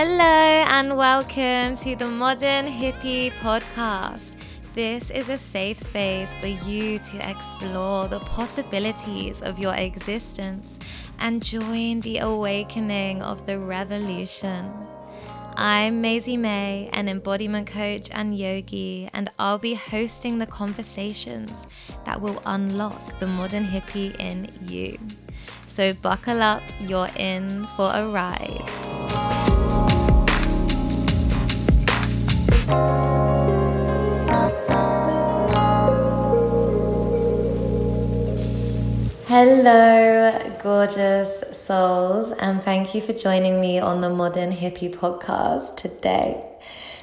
Hello, and welcome to the Modern Hippie Podcast. This is a safe space for you to explore the possibilities of your existence and join the awakening of the revolution. I'm Maisie May, an embodiment coach and yogi, and I'll be hosting the conversations that will unlock the modern hippie in you. So, buckle up, you're in for a ride. Hello, gorgeous souls, and thank you for joining me on the Modern Hippie podcast today.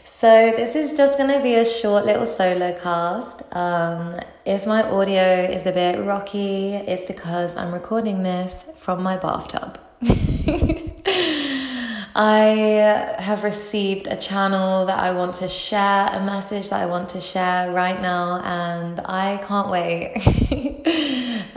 So, this is just going to be a short little solo cast. Um, if my audio is a bit rocky, it's because I'm recording this from my bathtub. I have received a channel that I want to share, a message that I want to share right now, and I can't wait.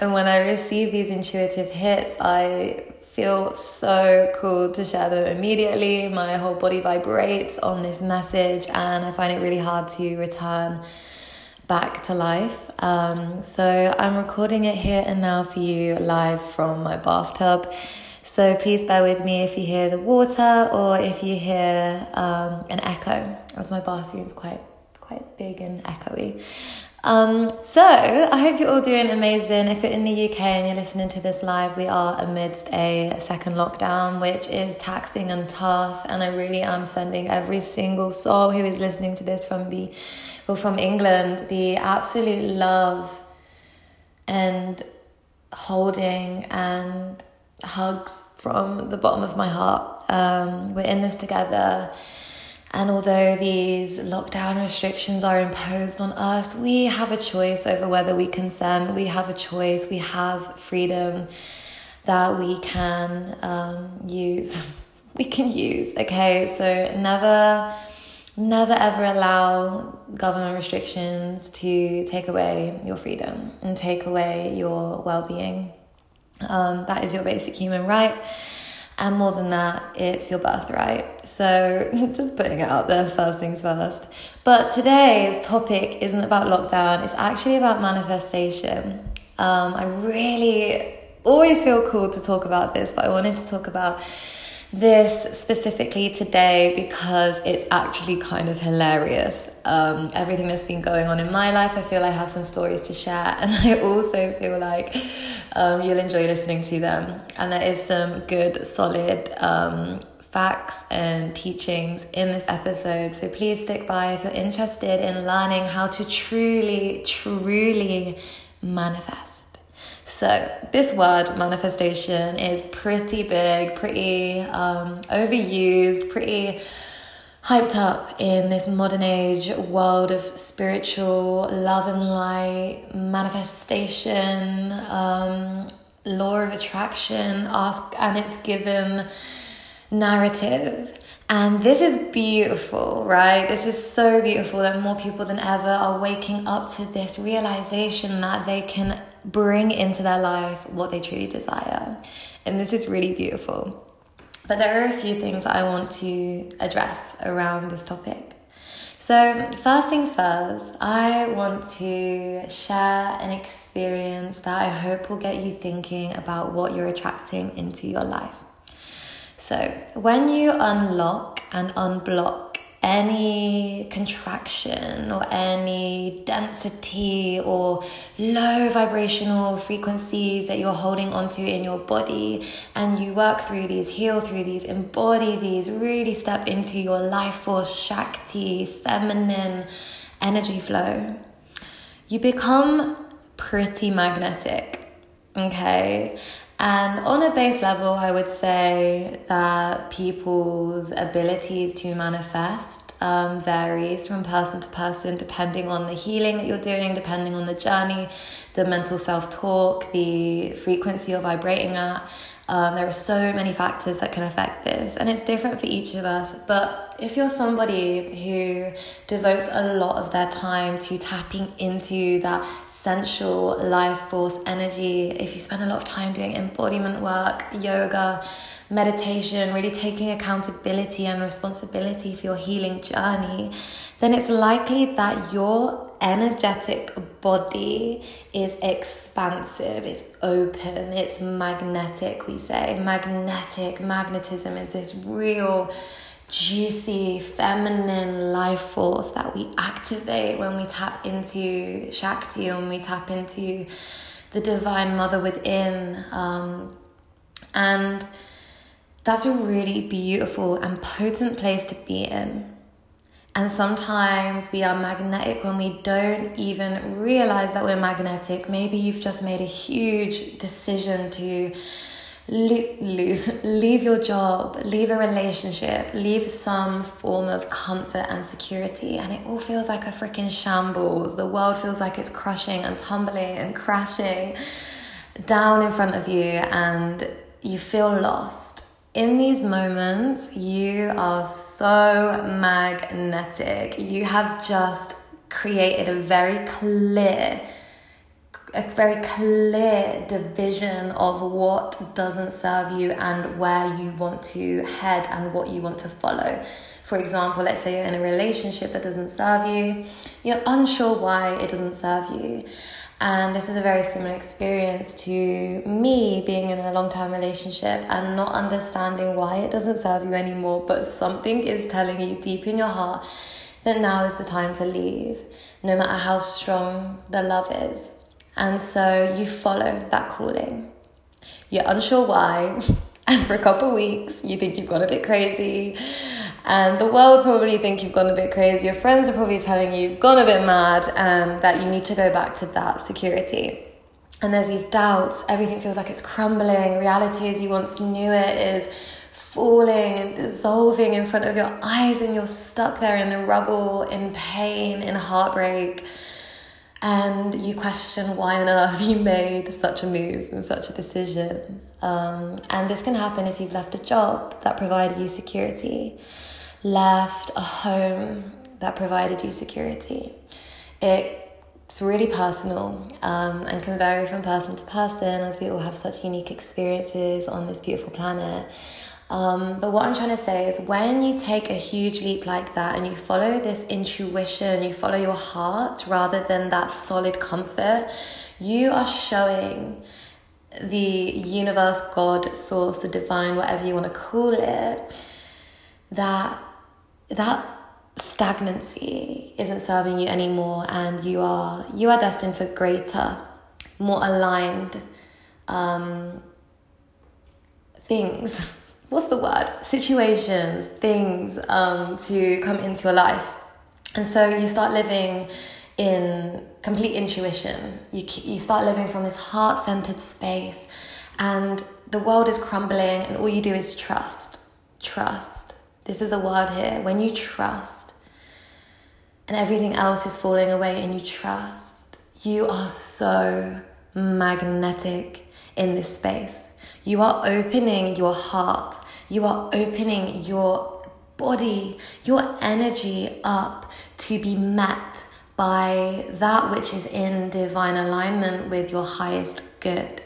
And when I receive these intuitive hits, I feel so cool to share them immediately. My whole body vibrates on this message, and I find it really hard to return back to life. Um, so I'm recording it here and now for you live from my bathtub. So please bear with me if you hear the water or if you hear um, an echo, as my bathroom's quite quite big and echoey. Um, so I hope you're all doing amazing. If you're in the UK and you're listening to this live, we are amidst a second lockdown, which is taxing and tough. And I really am sending every single soul who is listening to this from the, well, from England, the absolute love and holding and hugs from the bottom of my heart. Um, we're in this together and although these lockdown restrictions are imposed on us, we have a choice over whether we consent. We have a choice. We have freedom that we can um, use. we can use, okay? So never, never ever allow government restrictions to take away your freedom and take away your well being. Um, that is your basic human right. And more than that, it's your birthright. So just putting it out there first things first. But today's topic isn't about lockdown, it's actually about manifestation. Um, I really always feel cool to talk about this, but I wanted to talk about this specifically today because it's actually kind of hilarious. Um, everything that's been going on in my life, I feel I have some stories to share, and I also feel like um, you'll enjoy listening to them. And there is some good, solid um, facts and teachings in this episode. So please stick by if you're interested in learning how to truly, truly manifest. So, this word manifestation is pretty big, pretty um, overused, pretty hyped up in this modern age world of spiritual love and light, manifestation, um, law of attraction, ask and it's given narrative. And this is beautiful, right? This is so beautiful that more people than ever are waking up to this realization that they can bring into their life what they truly desire. And this is really beautiful. But there are a few things I want to address around this topic. So, first things first, I want to share an experience that I hope will get you thinking about what you're attracting into your life. So, when you unlock and unblock any contraction or any density or low vibrational frequencies that you're holding onto in your body and you work through these heal through these embody these really step into your life force shakti feminine energy flow you become pretty magnetic okay and on a base level, I would say that people's abilities to manifest um, varies from person to person, depending on the healing that you're doing, depending on the journey, the mental self talk, the frequency you're vibrating at. Um, there are so many factors that can affect this, and it's different for each of us. But if you're somebody who devotes a lot of their time to tapping into that sensual life force energy, if you spend a lot of time doing embodiment work, yoga, meditation, really taking accountability and responsibility for your healing journey, then it's likely that your energetic body is expansive, it's open, it's magnetic, we say. Magnetic, magnetism is this real juicy feminine life force that we activate when we tap into Shakti, when we tap into the divine mother within. Um, and that's a really beautiful and potent place to be in. And sometimes we are magnetic when we don't even realize that we're magnetic. Maybe you've just made a huge decision to lose, leave your job, leave a relationship, leave some form of comfort and security, and it all feels like a freaking shambles. The world feels like it's crushing and tumbling and crashing down in front of you, and you feel lost. In these moments, you are so magnetic. You have just created a very clear a very clear division of what doesn't serve you and where you want to head and what you want to follow. For example, let's say you're in a relationship that doesn't serve you, you're unsure why it doesn't serve you. And this is a very similar experience to me being in a long term relationship and not understanding why it doesn't serve you anymore, but something is telling you deep in your heart that now is the time to leave, no matter how strong the love is. And so you follow that calling. You're unsure why, and for a couple weeks you think you've gone a bit crazy, and the world probably think you've gone a bit crazy. Your friends are probably telling you you've gone a bit mad, and that you need to go back to that security. And there's these doubts. Everything feels like it's crumbling. Reality as you once knew it is falling and dissolving in front of your eyes, and you're stuck there in the rubble, in pain, in heartbreak and you question why on earth you made such a move and such a decision. Um, and this can happen if you've left a job that provided you security, left a home that provided you security. It's really personal um, and can vary from person to person as we all have such unique experiences on this beautiful planet. Um, but what I'm trying to say is when you take a huge leap like that and you follow this intuition, you follow your heart rather than that solid comfort, you are showing the universe, God, source, the divine, whatever you want to call it, that that stagnancy isn't serving you anymore and you are you are destined for greater, more aligned um, things. what's the word? Situations, things um, to come into your life. And so you start living in complete intuition. You, you start living from this heart centered space, and the world is crumbling, and all you do is trust. Trust. This is the word here. When you trust, and everything else is falling away, and you trust, you are so magnetic in this space. You are opening your heart. You are opening your body, your energy up to be met by that which is in divine alignment with your highest good.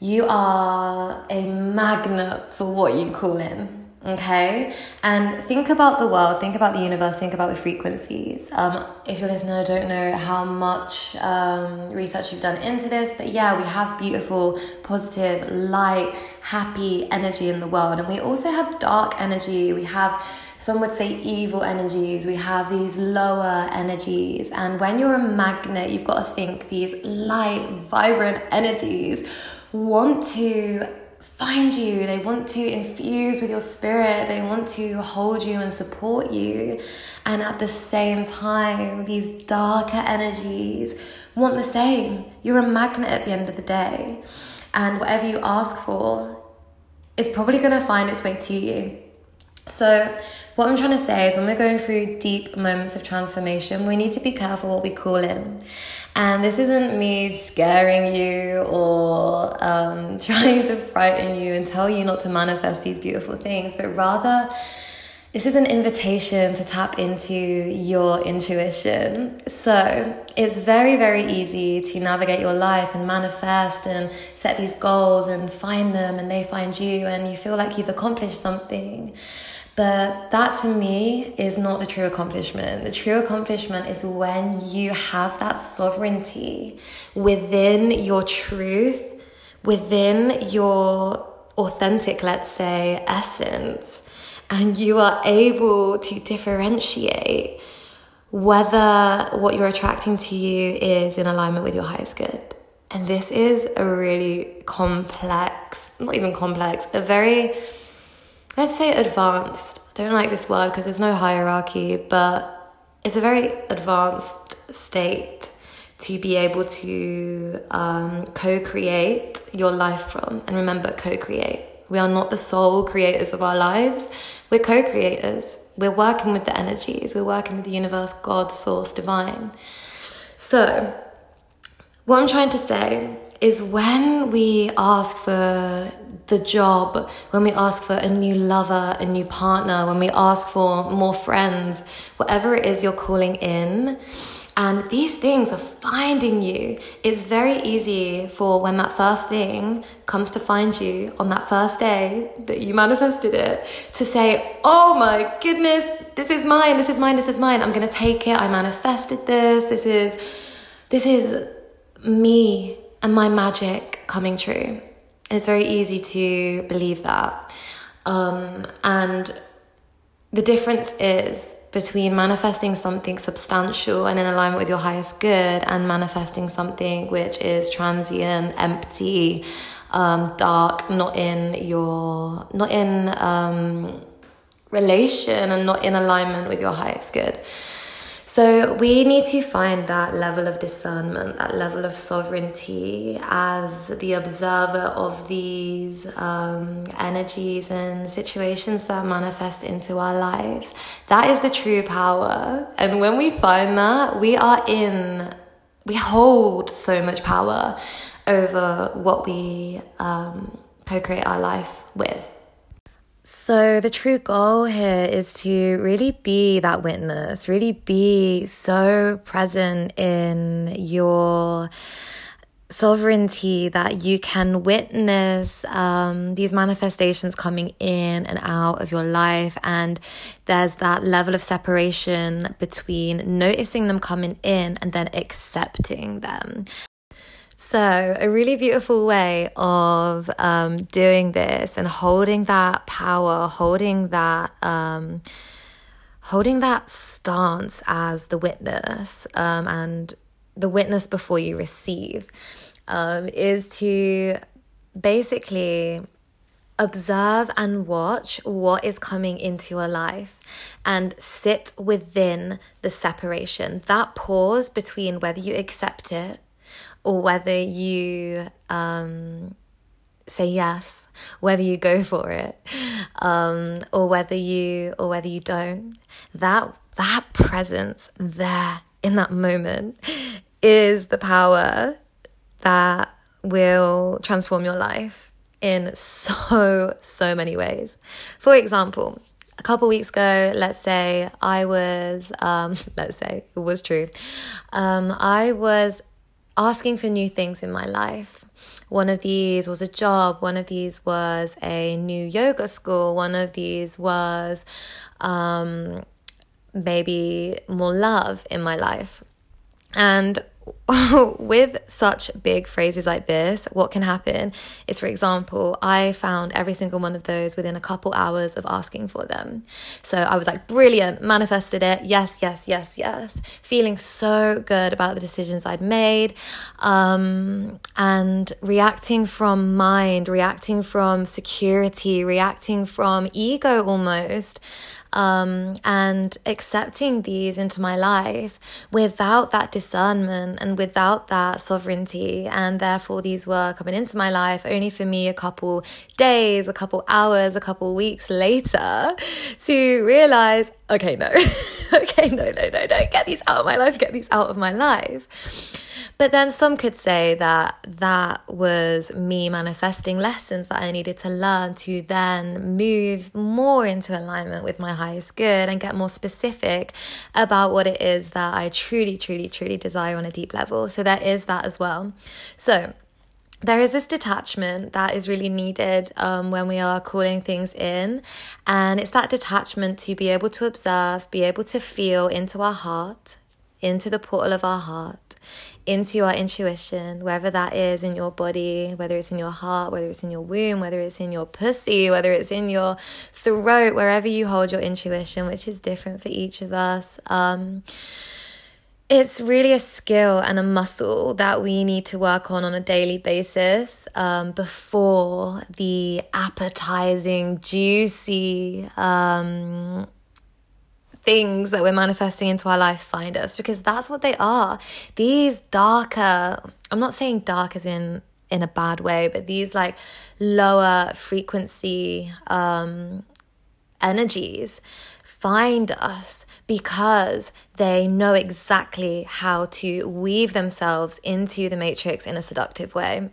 You are a magnet for what you call in okay? And think about the world think about the universe think about the frequencies. Um, if you're listening i don't know how much um, research you've done into this but yeah we have beautiful positive light happy energy in the world. And we also have dark energy. We have some would say evil energies. We have these lower energies. And when you're a magnet you've got to think these light vibrant energies want to find you, they want to infuse with your spirit, they want to hold you and support you. And at the same time, these darker energies want the same. You're a magnet at the end of the day. And whatever you ask for is probably going to find its way to you. So, what I'm trying to say is when we're going through deep moments of transformation, we need to be careful what we call in. And this isn't me scaring you or um, trying to frighten you and tell you not to manifest these beautiful things, but rather This is an invitation to tap into your intuition. So it's very, very easy to navigate your life and manifest and set these goals and find them and they find you and you feel like you've accomplished something. But that to me is not the true accomplishment. The true accomplishment is when you have that sovereignty within your truth, within your authentic, let's say, essence and you are able to differentiate whether what you're attracting to you is in alignment with your highest good. And this is a really complex, not even complex, a very, let's say advanced. I don't like this word because there's no hierarchy, but it's a very advanced state to be able to um, co create your life from. And remember, co create. We are not the sole creators of our lives. We're co creators. We're working with the energies. We're working with the universe, God, source, divine. So, what I'm trying to say is when we ask for the job, when we ask for a new lover, a new partner, when we ask for more friends, whatever it is you're calling in, and these things are finding you. It's very easy for when that first thing comes to find you on that first day that you manifested it to say, Oh my goodness, this is mine, this is mine, this is mine. I'm gonna take it. I manifested this. This is this is me and my magic coming true. It's very easy to believe that. Um, and the difference is between manifesting something substantial and in alignment with your highest good and manifesting something which is transient, empty, um, dark, not in your, not in um, relation and not in alignment with your highest good. So we need to find that level of discernment, that level of sovereignty as the observer of these um, energies and situations that manifest into our lives. That is the true power. And when we find that, we are in, we hold so much power over what we um, co create our life with. So, the true goal here is to really be that witness, really be so present in your sovereignty that you can witness um, these manifestations coming in and out of your life. And there's that level of separation between noticing them coming in and then accepting them. So, a really beautiful way of um, doing this and holding that power, holding that, um, holding that stance as the witness um, and the witness before you receive um, is to basically observe and watch what is coming into your life and sit within the separation, that pause between whether you accept it or whether you um, say yes, whether you go for it, um, or whether you or whether you don't. That that presence there in that moment is the power that will transform your life in so so many ways. For example, a couple weeks ago, let's say I was, um, let's say it was true, um, I was asking for new things in my life. One of these was a job, one of these was a new yoga school, one of these was um, maybe more love in my life. And with such big phrases like this, what can happen is, for example, I found every single one of those within a couple hours of asking for them. So I was like, brilliant, manifested it. Yes, yes, yes, yes. Feeling so good about the decisions I'd made um, and reacting from mind, reacting from security, reacting from ego almost um, and accepting these into my life without that discernment and without that sovereignty. And therefore, these were coming into my life only for me a couple days, a couple hours, a couple weeks later to realize, okay, no, okay, no, no, no, no, get these out of my life, get these out of my life. But then some could say that that was me manifesting lessons that I needed to learn to then move more into alignment with my highest good and get more specific about what it is that I truly, truly, truly desire on a deep level. So there is that as well. So there is this detachment that is really needed um, when we are calling things in. And it's that detachment to be able to observe, be able to feel into our heart, into the portal of our heart, into our intuition, wherever that is in your body, whether it's in your heart, whether it's in your womb, whether it's in your pussy, whether it's in your throat, wherever you hold your intuition, which is different for each of us. Um, it's really a skill and a muscle that we need to work on on a daily basis um, before the appetizing, juicy um, things that we're manifesting into our life find us because that's what they are. These darker, I'm not saying dark as in in a bad way, but these like lower frequency um, energies find us because they know exactly how to weave themselves into the matrix in a seductive way.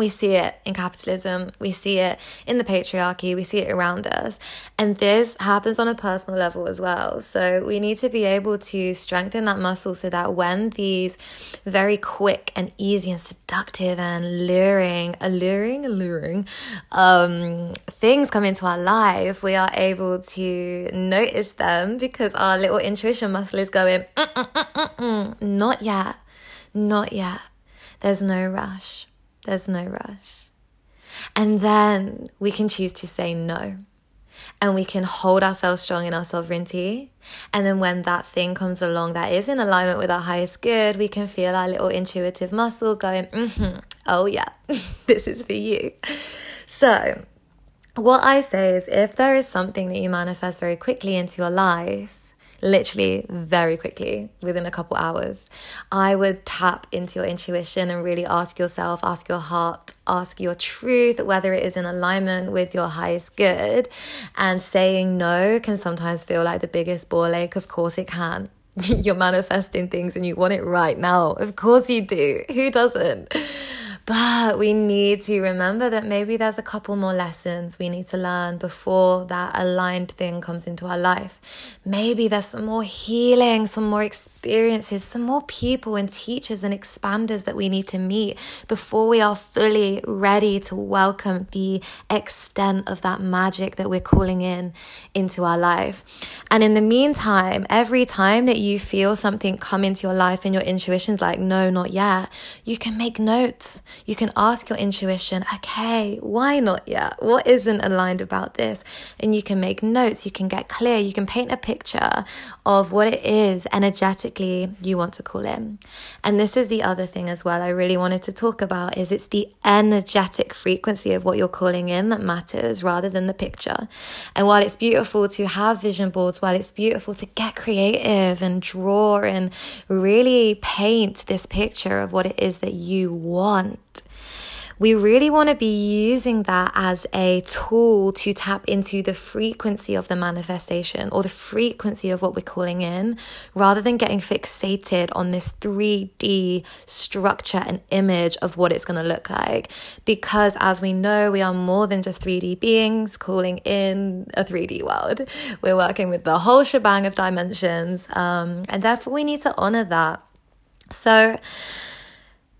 We see it in capitalism, we see it in the patriarchy, we see it around us. And this happens on a personal level as well. So we need to be able to strengthen that muscle so that when these very quick and easy and seductive and luring, alluring, alluring um, things come into our life, we are able to notice them because our little intuition muscle is going, mm, mm, mm, not yet, not yet. There's no rush. There's no rush. And then we can choose to say no. And we can hold ourselves strong in our sovereignty. And then when that thing comes along that is in alignment with our highest good, we can feel our little intuitive muscle going, mm-hmm, oh yeah, this is for you. So, what I say is if there is something that you manifest very quickly into your life, literally very quickly within a couple hours. I would tap into your intuition and really ask yourself, ask your heart, ask your truth, whether it is in alignment with your highest good. And saying no can sometimes feel like the biggest ball ache. Of course, it can. You're manifesting things and you want it right now. Of course, you do. Who doesn't? But we need to remember that maybe there's a couple more lessons we need to learn before that aligned thing comes into our life. Maybe there's some more healing, some more experiences, some more people and teachers and expanders that we need to meet before we are fully ready to welcome the extent of that magic that we're calling in into our life. And in the meantime, every time that you feel something come into your life and your intuition's like, no, not yet, you can make notes you can ask your intuition, okay, why not yet? What isn't aligned about this? And you can make notes, you can get clear, you can paint a picture of what it is energetically you want to call in. And this is the other thing as well I really wanted to talk about is it's the energetic frequency of what you're calling in that matters rather than the picture. And while it's beautiful to have vision boards, while it's beautiful to get creative and draw and really paint this picture of what it is that you want we really want to be using that as a tool to tap into the frequency of the manifestation or the frequency of what we're calling in rather than getting fixated on this 3D structure and image of what it's going to look like. Because as we know, we are more than just 3D beings calling in a 3D world. We're working with the whole shebang of dimensions. Um, and therefore, we need to honor that. So,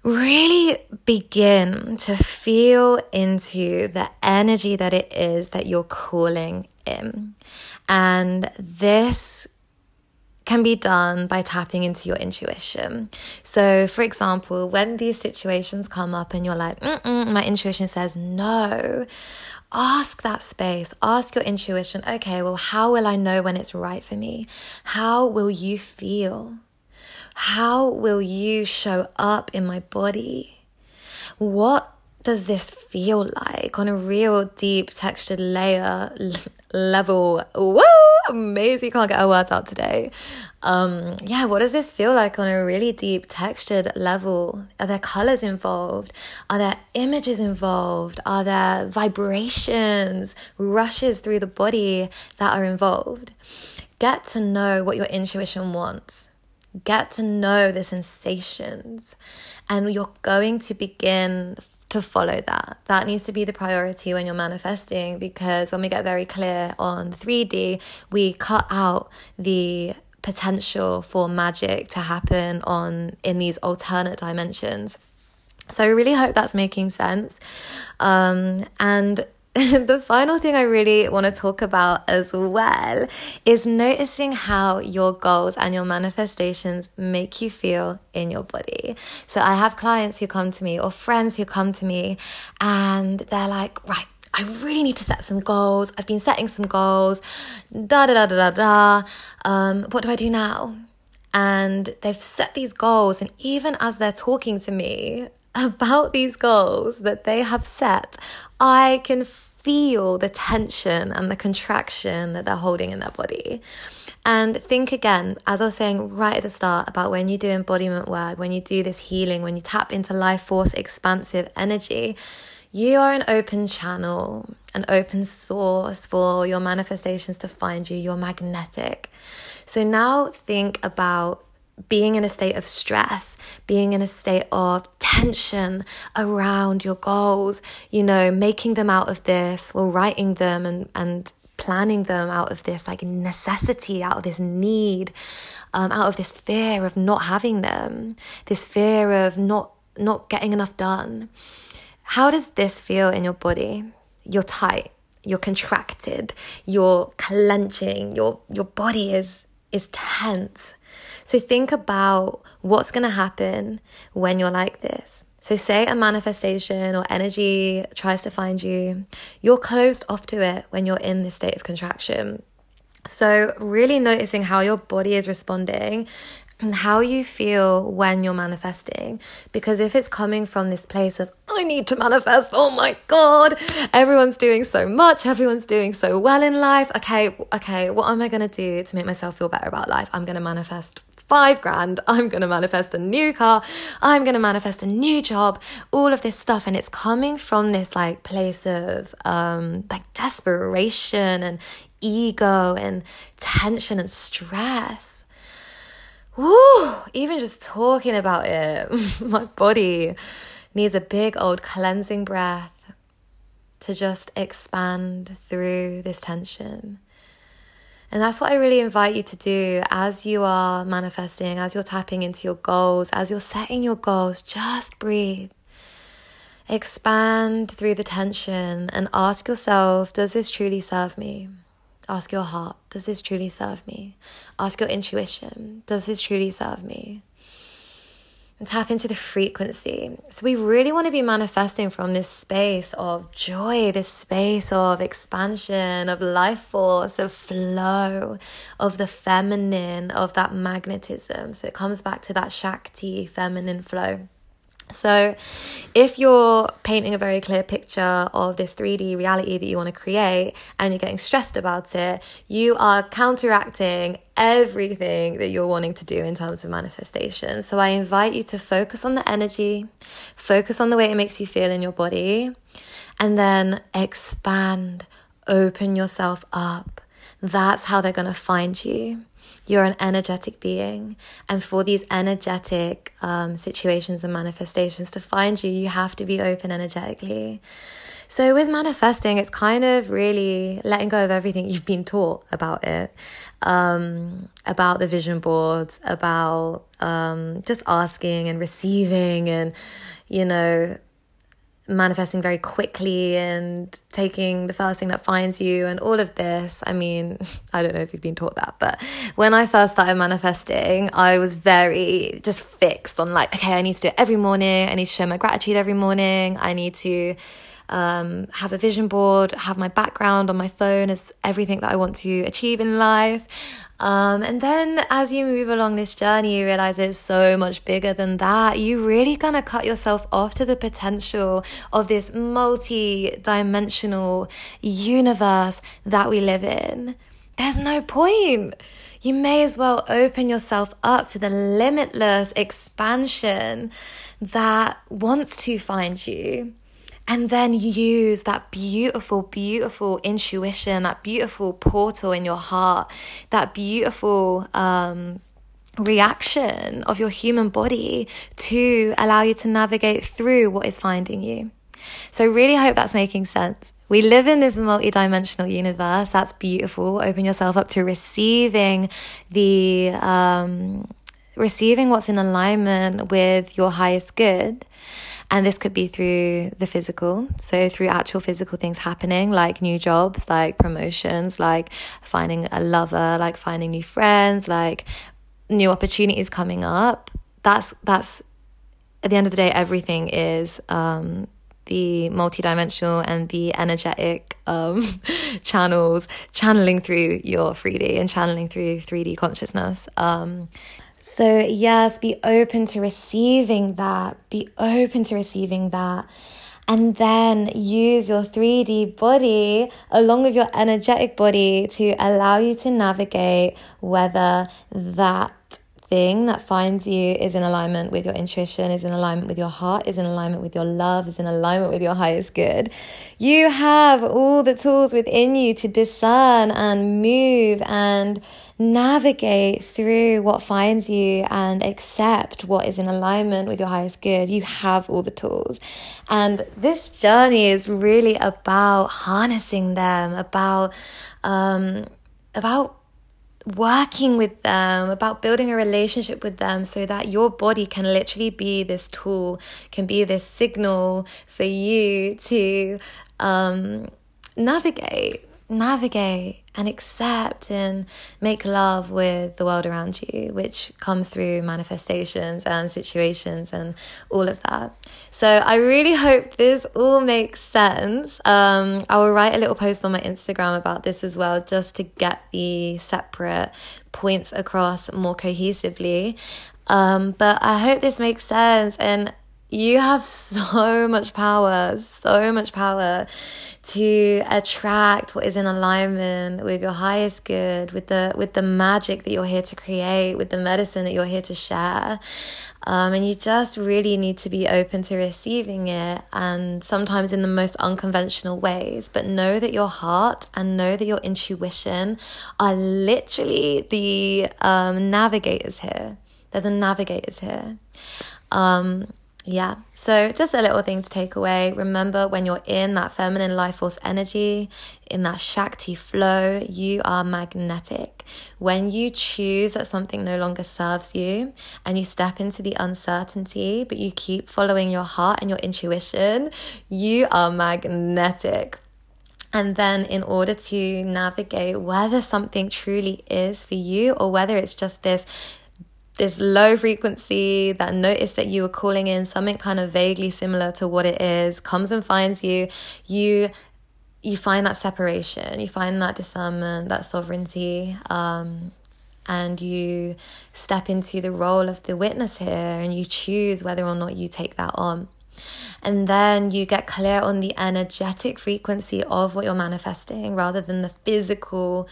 really begin to feel into the energy that it is that you're calling in. And this can be done by tapping into your intuition. So, for example, when these situations come up and you're like, my intuition says no, ask that space, ask your intuition, okay, well, how will I know when it's right for me? How will you feel? How will you show up in my body? What does this feel like on a real deep textured layer level? Whoa, amazing. Can't get a word out today. Um, yeah, what does this feel like on a really deep textured level? Are there colors involved? Are there images involved? Are there vibrations, rushes through the body that are involved? Get to know what your intuition wants get to know the sensations, and you're going to begin to follow that. That needs to be the priority when you're manifesting because when we get very clear on 3D, we cut out the potential for magic to happen on in these alternate dimensions. So I really hope that's making sense. Um, and the final thing I really want to talk about as well is noticing how your goals and your manifestations make you feel in your body. So I have clients who come to me or friends who come to me and they're like, right, I really need to set some goals. I've been setting some goals. Da da da da da da. Um, what do I do now? And they've set these goals, and even as they're talking to me about these goals that they have set, I can feel the tension and the contraction that they're holding in their body. And think again, as I was saying right at the start, about when you do embodiment work, when you do this healing, when you tap into life force expansive energy, you are an open channel, an open source for your manifestations to find you. You're magnetic. So now think about being in a state of stress, being in a state of tension around your goals, you know, making them out of this or writing them and, and planning them out of this like necessity, out of this need, um, out of this fear of not having them, this fear of not not getting enough done. How does this feel in your body? You're tight, you're contracted, you're clenching, your your body is is tense. So think about what's going to happen when you're like this. So, say a manifestation or energy tries to find you, you're closed off to it when you're in this state of contraction. So, really noticing how your body is responding and how you feel when you're manifesting. Because if it's coming from this place of, I need to manifest, oh my God, everyone's doing so much, everyone's doing so well in life. Okay, okay, what am I to do to make myself feel better about life? I'm to manifest five grand. I'm going to manifest a new car. I'm going to manifest a new job, all of this stuff. And it's coming from this like place of um, like desperation and ego and tension and stress. Woo! Even just talking about it, my body needs a big old cleansing breath to just expand through this tension. And that's what I really invite you to do as you are manifesting, as you're tapping into your goals, as you're setting your goals. Just breathe. Expand through the tension and ask yourself Does this truly serve me? Ask your heart Does this truly serve me? Ask your intuition Does this truly serve me? And tap into the frequency. So, we really want to be manifesting from this space of joy, this space of expansion, of life force, of flow, of the feminine, of that magnetism. So, it comes back to that Shakti feminine flow. So, if you're painting a very clear picture of this 3D reality that you want to create and you're getting stressed about it, you are counteracting everything that you're wanting to do in terms of manifestation. So, I invite you to focus on the energy, focus on the way it makes you feel in your body, and then expand, open yourself up. That's how they're going to find you. You're an energetic being. And for these energetic um, situations and manifestations to find you, you have to be open energetically. So, with manifesting, it's kind of really letting go of everything you've been taught about it, um, about the vision boards, about um, just asking and receiving, and, you know, manifesting very quickly and taking the first thing that finds you and all of this. I mean, I don't know if you've been taught that, but when I first started manifesting, I was very just fixed on like, okay, I need to do it every morning. I need to show my gratitude every morning. I need to um, have a vision board, have my background on my phone as everything that I want to achieve in life. Um, and then as you move along this journey, you realize it's so much bigger than that. You really kind of cut yourself off to the potential of this multi dimensional universe that we live in. There's no point. You may as well open yourself up to the limitless expansion that wants to find you and then use that beautiful, beautiful intuition, that beautiful portal in your heart, that beautiful um, reaction of your human body to allow you to navigate through what is finding you. So, really hope that's making sense. We live in this multidimensional universe. That's beautiful. Open yourself up to receiving the um, receiving what's in alignment with your highest good. And this could be through the physical. So, through actual physical things happening, like new jobs, like promotions, like finding a lover, like finding new friends, like new opportunities coming up. That's, that's, at the end of the day, everything is um, the multidimensional and the energetic um, channels channeling through your 3D and channeling through 3D consciousness. Um, so, yes, be open to receiving that. Be open to receiving that. And then use your 3D body along with your energetic body to allow you to navigate whether that thing that finds you is in alignment with your intuition, is in alignment with your heart, is in alignment with your love, is in alignment with your highest good. You have all the tools within you to discern and move and navigate through what finds you and accept what is in alignment with your highest good. You have all the tools. And this journey is really about harnessing them, about um about working with them, about building a relationship with them so that your body can literally be this tool, can be this signal for you to um, navigate, navigate and accept and make love with the world around you, which comes through manifestations and situations and all of that. So I really hope this all makes sense. Um, I will write a little post on my Instagram about this as well, just to get the separate points across more cohesively. Um, but I hope this makes sense and you have so much power, so much power to attract what is in alignment with your highest good, with the with the magic that you're here to create, with the medicine that you're here to share. Um, and you just really need to be open to receiving it, and sometimes in the most unconventional ways. But know that your heart and know that your intuition are literally the um, navigators here. They're the navigators here. Um, yeah, so just a little thing to take away. Remember, when you're in that feminine life force energy, in that Shakti flow, you are magnetic. When you choose that something no longer serves you and you step into the uncertainty, but you keep following your heart and your intuition, you are magnetic. And then, in order to navigate whether something truly is for you or whether it's just this this low frequency, that notice that you were calling in something kind of vaguely similar to what it is, comes and finds you, you you find that separation, you find that discernment, that sovereignty, um, and you step into the role of the witness here and you choose whether or not you take that on. And then you get clear on the energetic frequency of what you're manifesting rather than the physical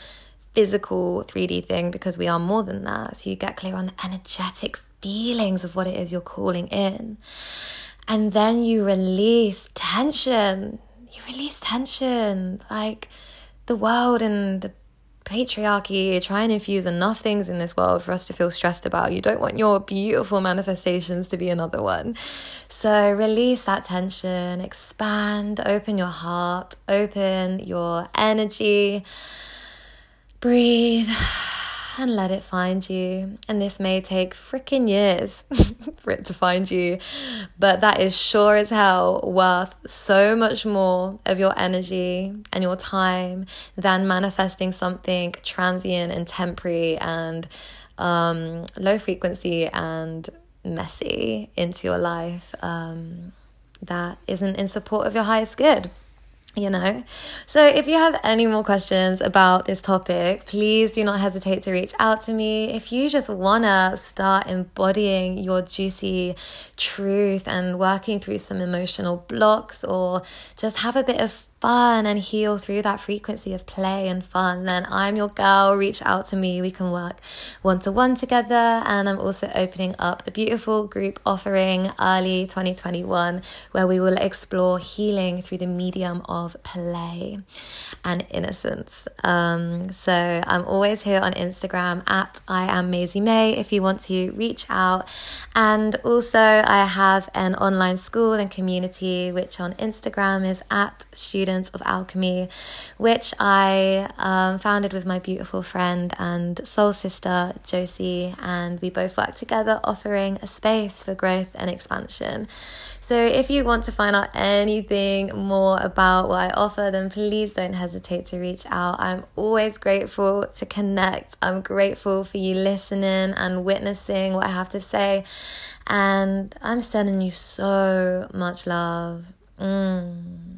physical 3D thing because we are more than that. So you get clear on the energetic feelings of what it is you're calling in. And then you release tension. You release tension. Like the world and the patriarchy try and infuse enough things in this world for us to feel stressed about. You don't want your beautiful manifestations to be another one. So release that tension, expand, open your heart, open your energy Breathe and let it find you. And this may take freaking years for it to find you, but that is sure as hell worth so much more of your energy and your time than manifesting something transient and temporary and um, low frequency and messy into your life um, that isn't in support of your highest good you know? So if you have any more questions about this topic please do not hesitate to reach out to me. If you just want to start embodying your juicy truth and working through some emotional blocks or just have a bit of fun and heal through that frequency of play and fun, then I'm your girl. Reach out to me. We can work one to one together. And I'm also opening up a beautiful group offering early 2021 where we will explore healing through the medium of play and innocence. Um, so I'm always here on Instagram at I am Maisie May if you want to reach out. And also, I have an online school and community which on Instagram is at student Students of Alchemy, which I um, founded with my beautiful friend and soul sister, Josie, and we both work together offering a space for growth and expansion. So, if you want to find out anything more about what I offer, then please don't hesitate to reach out. I'm always grateful to connect. I'm grateful for you listening and witnessing what I have to say. And I'm sending you so much love. Mm.